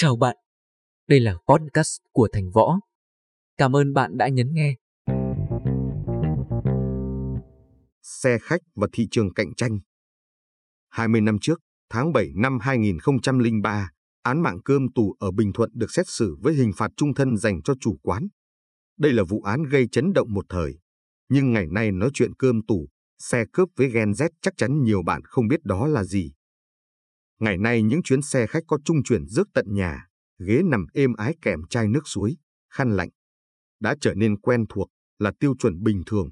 Chào bạn, đây là podcast của Thành Võ. Cảm ơn bạn đã nhấn nghe. Xe khách và thị trường cạnh tranh 20 năm trước, tháng 7 năm 2003, án mạng cơm tù ở Bình Thuận được xét xử với hình phạt trung thân dành cho chủ quán. Đây là vụ án gây chấn động một thời. Nhưng ngày nay nói chuyện cơm tù, xe cướp với Gen Z chắc chắn nhiều bạn không biết đó là gì. Ngày nay những chuyến xe khách có trung chuyển rước tận nhà, ghế nằm êm ái kèm chai nước suối, khăn lạnh. Đã trở nên quen thuộc, là tiêu chuẩn bình thường.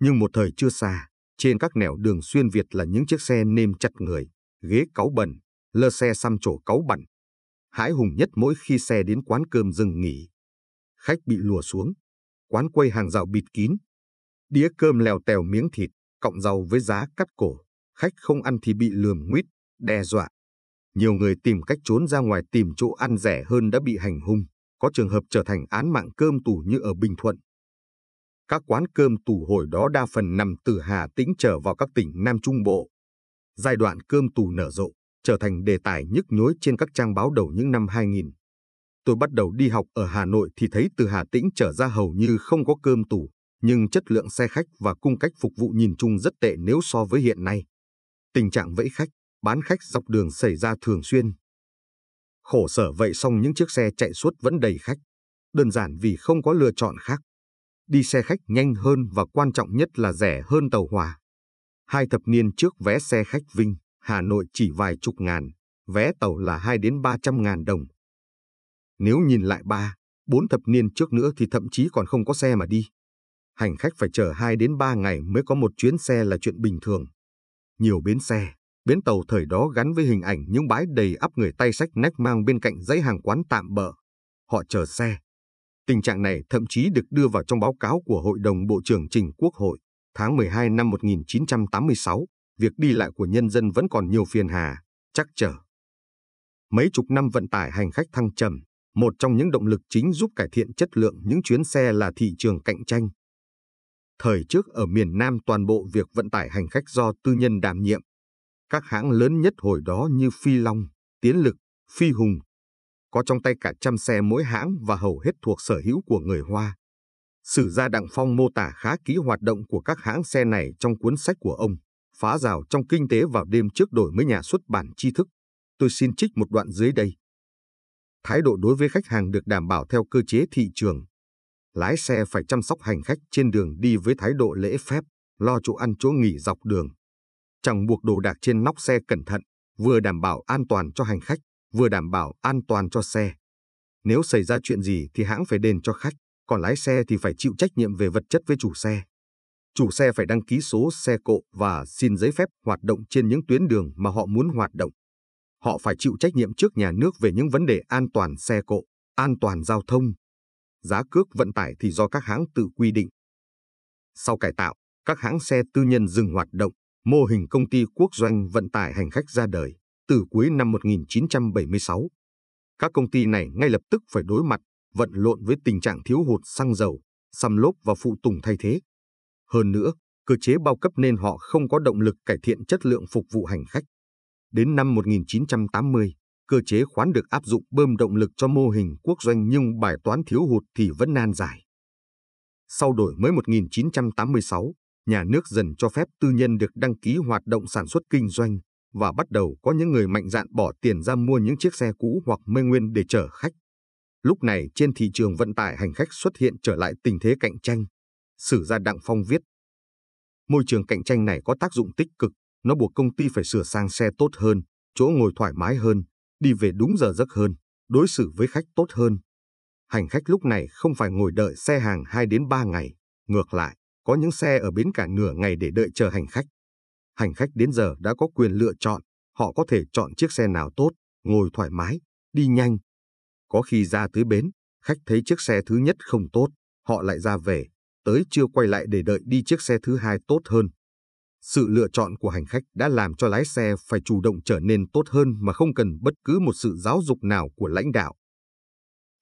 Nhưng một thời chưa xa, trên các nẻo đường xuyên Việt là những chiếc xe nêm chặt người, ghế cáu bẩn, lơ xe xăm trổ cáu bẩn. Hãi hùng nhất mỗi khi xe đến quán cơm dừng nghỉ. Khách bị lùa xuống, quán quay hàng rào bịt kín. Đĩa cơm lèo tèo miếng thịt, cộng rau với giá cắt cổ. Khách không ăn thì bị lườm nguyết, đe dọa. Nhiều người tìm cách trốn ra ngoài tìm chỗ ăn rẻ hơn đã bị hành hung, có trường hợp trở thành án mạng cơm tù như ở Bình Thuận. Các quán cơm tù hồi đó đa phần nằm từ Hà Tĩnh trở vào các tỉnh Nam Trung Bộ. Giai đoạn cơm tù nở rộ, trở thành đề tài nhức nhối trên các trang báo đầu những năm 2000. Tôi bắt đầu đi học ở Hà Nội thì thấy từ Hà Tĩnh trở ra hầu như không có cơm tù, nhưng chất lượng xe khách và cung cách phục vụ nhìn chung rất tệ nếu so với hiện nay. Tình trạng vẫy khách, bán khách dọc đường xảy ra thường xuyên. Khổ sở vậy xong những chiếc xe chạy suốt vẫn đầy khách, đơn giản vì không có lựa chọn khác. Đi xe khách nhanh hơn và quan trọng nhất là rẻ hơn tàu hỏa. Hai thập niên trước vé xe khách Vinh, Hà Nội chỉ vài chục ngàn, vé tàu là 2 đến 300 ngàn đồng. Nếu nhìn lại ba, bốn thập niên trước nữa thì thậm chí còn không có xe mà đi. Hành khách phải chờ 2 đến 3 ngày mới có một chuyến xe là chuyện bình thường. Nhiều bến xe, Bến tàu thời đó gắn với hình ảnh những bãi đầy ắp người tay sách nách mang bên cạnh dãy hàng quán tạm bợ. Họ chờ xe. Tình trạng này thậm chí được đưa vào trong báo cáo của Hội đồng Bộ trưởng Trình Quốc hội tháng 12 năm 1986. Việc đi lại của nhân dân vẫn còn nhiều phiền hà, chắc trở. Mấy chục năm vận tải hành khách thăng trầm, một trong những động lực chính giúp cải thiện chất lượng những chuyến xe là thị trường cạnh tranh. Thời trước ở miền Nam toàn bộ việc vận tải hành khách do tư nhân đảm nhiệm, các hãng lớn nhất hồi đó như Phi Long, Tiến Lực, Phi Hùng, có trong tay cả trăm xe mỗi hãng và hầu hết thuộc sở hữu của người Hoa. Sử gia Đặng Phong mô tả khá kỹ hoạt động của các hãng xe này trong cuốn sách của ông, phá rào trong kinh tế vào đêm trước đổi mới nhà xuất bản tri thức. Tôi xin trích một đoạn dưới đây. Thái độ đối với khách hàng được đảm bảo theo cơ chế thị trường. Lái xe phải chăm sóc hành khách trên đường đi với thái độ lễ phép, lo chỗ ăn chỗ nghỉ dọc đường chẳng buộc đồ đạc trên nóc xe cẩn thận, vừa đảm bảo an toàn cho hành khách, vừa đảm bảo an toàn cho xe. Nếu xảy ra chuyện gì thì hãng phải đền cho khách, còn lái xe thì phải chịu trách nhiệm về vật chất với chủ xe. Chủ xe phải đăng ký số xe cộ và xin giấy phép hoạt động trên những tuyến đường mà họ muốn hoạt động. Họ phải chịu trách nhiệm trước nhà nước về những vấn đề an toàn xe cộ, an toàn giao thông. Giá cước vận tải thì do các hãng tự quy định. Sau cải tạo, các hãng xe tư nhân dừng hoạt động, mô hình công ty quốc doanh vận tải hành khách ra đời từ cuối năm 1976. Các công ty này ngay lập tức phải đối mặt, vận lộn với tình trạng thiếu hụt xăng dầu, xăm lốp và phụ tùng thay thế. Hơn nữa, cơ chế bao cấp nên họ không có động lực cải thiện chất lượng phục vụ hành khách. Đến năm 1980, cơ chế khoán được áp dụng bơm động lực cho mô hình quốc doanh nhưng bài toán thiếu hụt thì vẫn nan giải. Sau đổi mới 1986, nhà nước dần cho phép tư nhân được đăng ký hoạt động sản xuất kinh doanh và bắt đầu có những người mạnh dạn bỏ tiền ra mua những chiếc xe cũ hoặc mê nguyên để chở khách. Lúc này trên thị trường vận tải hành khách xuất hiện trở lại tình thế cạnh tranh. Sử gia Đặng Phong viết. Môi trường cạnh tranh này có tác dụng tích cực, nó buộc công ty phải sửa sang xe tốt hơn, chỗ ngồi thoải mái hơn, đi về đúng giờ giấc hơn, đối xử với khách tốt hơn. Hành khách lúc này không phải ngồi đợi xe hàng 2 đến 3 ngày, ngược lại, có những xe ở bến cả nửa ngày để đợi chờ hành khách. Hành khách đến giờ đã có quyền lựa chọn, họ có thể chọn chiếc xe nào tốt, ngồi thoải mái, đi nhanh. Có khi ra tới bến, khách thấy chiếc xe thứ nhất không tốt, họ lại ra về, tới chưa quay lại để đợi đi chiếc xe thứ hai tốt hơn. Sự lựa chọn của hành khách đã làm cho lái xe phải chủ động trở nên tốt hơn mà không cần bất cứ một sự giáo dục nào của lãnh đạo.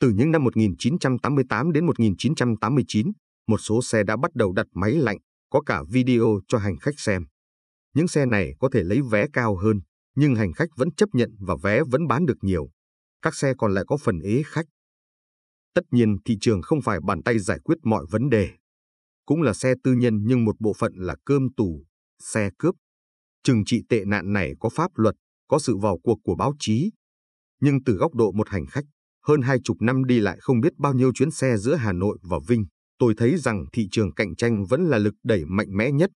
Từ những năm 1988 đến 1989, một số xe đã bắt đầu đặt máy lạnh, có cả video cho hành khách xem. Những xe này có thể lấy vé cao hơn, nhưng hành khách vẫn chấp nhận và vé vẫn bán được nhiều. các xe còn lại có phần ế khách. Tất nhiên thị trường không phải bàn tay giải quyết mọi vấn đề. Cũng là xe tư nhân nhưng một bộ phận là cơm tù, xe cướp. Trừng trị tệ nạn này có pháp luật, có sự vào cuộc của báo chí. Nhưng từ góc độ một hành khách, hơn hai chục năm đi lại không biết bao nhiêu chuyến xe giữa Hà Nội và Vinh, tôi thấy rằng thị trường cạnh tranh vẫn là lực đẩy mạnh mẽ nhất.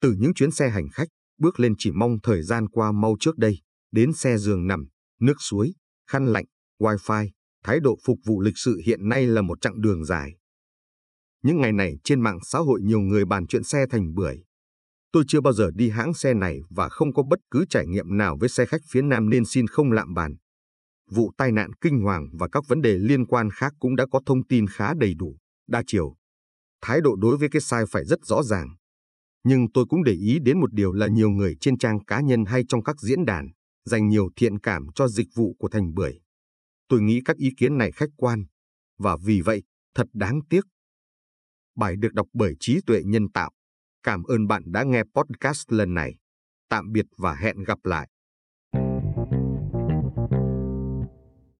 Từ những chuyến xe hành khách, bước lên chỉ mong thời gian qua mau trước đây, đến xe giường nằm, nước suối, khăn lạnh, wifi, thái độ phục vụ lịch sự hiện nay là một chặng đường dài. Những ngày này trên mạng xã hội nhiều người bàn chuyện xe thành bưởi. Tôi chưa bao giờ đi hãng xe này và không có bất cứ trải nghiệm nào với xe khách phía Nam nên xin không lạm bàn. Vụ tai nạn kinh hoàng và các vấn đề liên quan khác cũng đã có thông tin khá đầy đủ, đa chiều. Thái độ đối với cái sai phải rất rõ ràng. Nhưng tôi cũng để ý đến một điều là nhiều người trên trang cá nhân hay trong các diễn đàn dành nhiều thiện cảm cho dịch vụ của Thành Bưởi. Tôi nghĩ các ý kiến này khách quan, và vì vậy, thật đáng tiếc. Bài được đọc bởi trí tuệ nhân tạo. Cảm ơn bạn đã nghe podcast lần này. Tạm biệt và hẹn gặp lại.